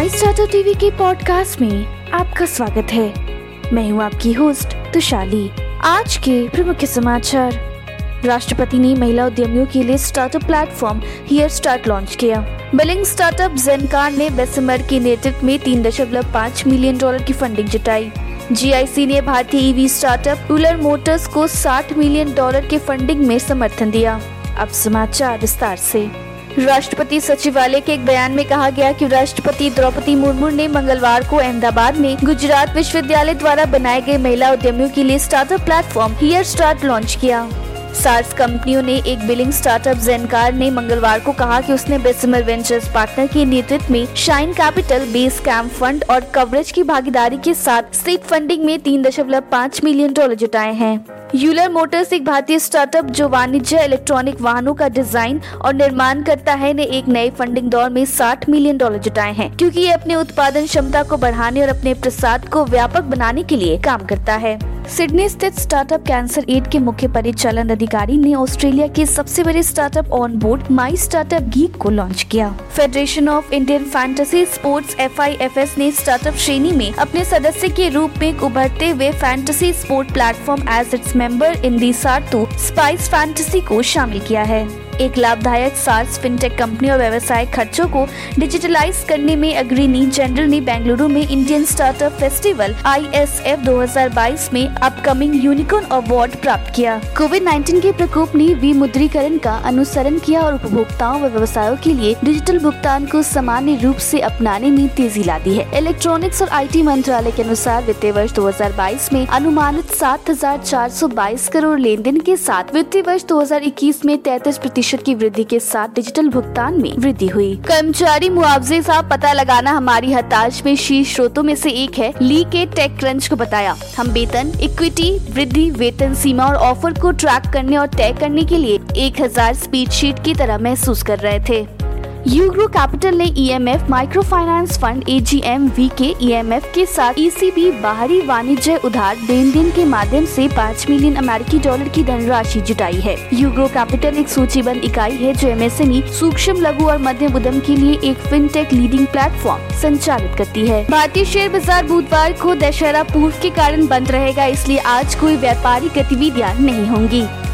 माई startup TV के podcast में आपका स्वागत है। मैं हूँ आपकी होस्ट तुशाली। आज के प्रमुख समाचार। राष्ट्रपति ने महिला उद्यमियों के लिए startup platform here start launch किया। बिलिंग स्टार्टअप जेनकार ने बेसमर के नेतृत्व में तीन दशमलव पाँच मिलियन डॉलर की फंडिंग जुटाई। जीआईसी ने भारतीय ईवी स्टार्टअप टूलर मोटर्स को 60 मिलियन डॉलर के फंडिंग में समर्थन दिया। अब समाचार विस्तार से। राष्ट्रपति सचिवालय के एक बयान में कहा गया कि राष्ट्रपति द्रौपदी मुर्मू ने मंगलवार को अहमदाबाद में गुजरात विश्वविद्यालय द्वारा बनाए गए महिला उद्यमियों के लिए startup platform here start launch किया। सार्स कंपनियों ने एक बिलिंग स्टार्टअप जेनकार ने मंगलवार को कहा कि उसने बेसमर वेंचर्स पार्टनर के नेतृत्व में Shine Capital base camp fund और कवरेज की भागीदारी के साथ सीड फंडिंग में तीन दशमलव पाँच मिलियन डॉलर जुटाए हैं। यूलर मोटर्स, एक भारतीय स्टार्टअप जो वाणिज्य इलेक्ट्रॉनिक वाहनों का डिज़ाइन और निर्माण करता है, ने एक नए फंडिंग दौर में 60 मिलियन डॉलर जुटाए हैं, क्योंकि ये अपने उत्पादन क्षमता को बढ़ाने और अपने प्रसाद को व्यापक बनाने के लिए काम करता है। सिडनी स्थित स्टार्टअप कैंसर एड के मुख्य परिचालन अधिकारी ने ऑस्ट्रेलिया के सबसे बड़े startup on board my startup गीत को लॉन्च किया। Federation of Indian fantasy sports FIFS ने स्टार्टअप श्रेणी में अपने सदस्य के रूप में उभरते हुए fantasy sport platform as its member in the सार्टू spice fantasy को शामिल किया है। एक लाभदायक सार्स फिनटेक कंपनी और व्यवसाय खर्चों को डिजिटलाइज करने में अग्रणी जनरल ने बेंगलुरु में Indian startup festival I S F दो हज़ार बाईस में अपकमिंग यूनिकॉर्न अवार्ड प्राप्त किया। कोविड 19 के प्रकोप ने विमुद्रीकरण का अनुसरण किया और उपभोक्ताओं व व्यवसायों के लिए डिजिटल भुगतान को सामान्य रूप से अपनाने में तेज़ी ला दी है। इलेक्ट्रॉनिक्स और आईटी मंत्रालय के अनुसार वित्तीय वर्ष 2022 में अनुमानित 7,422 करोड़ लेन देन के साथ वित्तीय वर्ष 2021 में 33 प्रतिशत प्रतिशत की वृद्धि के साथ डिजिटल भुगतान में वृद्धि हुई। कर्मचारी मुआवजे का पता लगाना हमारी हताश में शीर्ष स्रोतों में से एक है ली के टेक क्रंच को बताया। हम वेतन इक्विटी वृद्धि, वेतन सीमा और ऑफ़र को ट्रैक करने और तय करने के लिए 1000 स्पीड शीट की तरह महसूस कर रहे थे। यूग्रो कैपिटल ने EMF micro finance fund A G M V के ईएमएफ के साथ ईसीबी बाहरी वाणिज्य उधार लेन देन के माध्यम से 5 मिलियन अमेरिकी डॉलर की धनराशि जुटाई है। यूग्रो कैपिटल एक सूचीबद्ध इकाई है जो एम एस एमएसएमई सूक्ष्म, लघु और मध्यम उद्यम के लिए एक फिनटेक लीडिंग प्लेटफॉर्म संचालित करती है। भारतीय शेयर बाज़ार बुधवार को दशहरा पूर्व के कारण बंद रहेगा, इसलिए आज कोई व्यापारिक गतिविधियाँ नहीं होंगी।